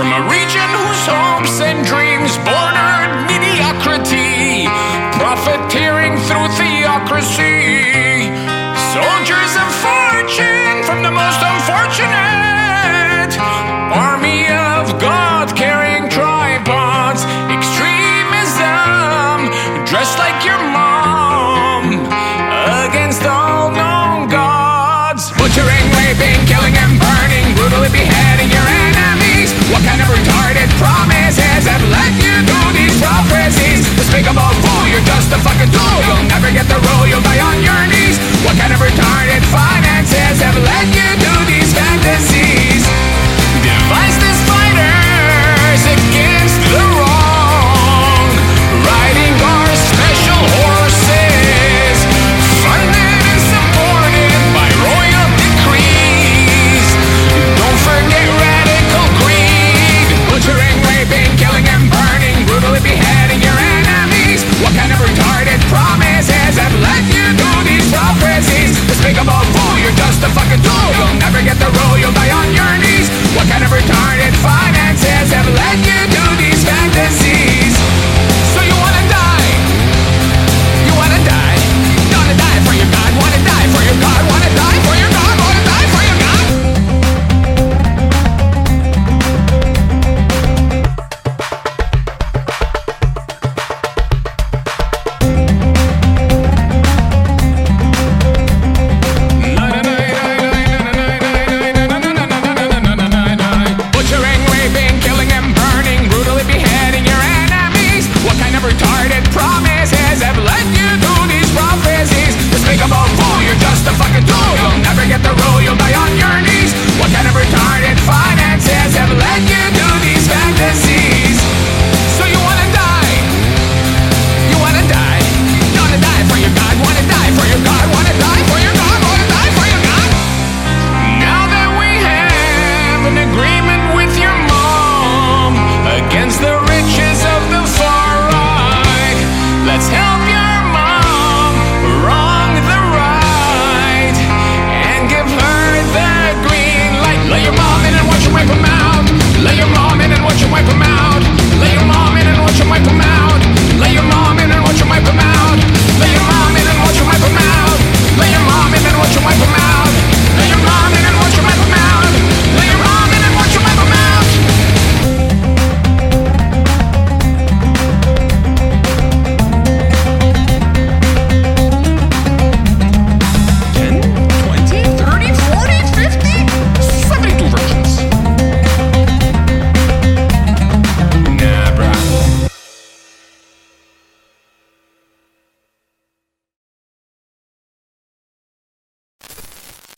from a region whose hopes and dreams bordered mediocrity, profiteering through theocracy. Soldiers of fortune from the most unfortunate, army of God carrying tripods, extremism, dressed like your mom, against all known gods, butchering, raping, killing, and burning, brutally beheading what kind of retarded pride?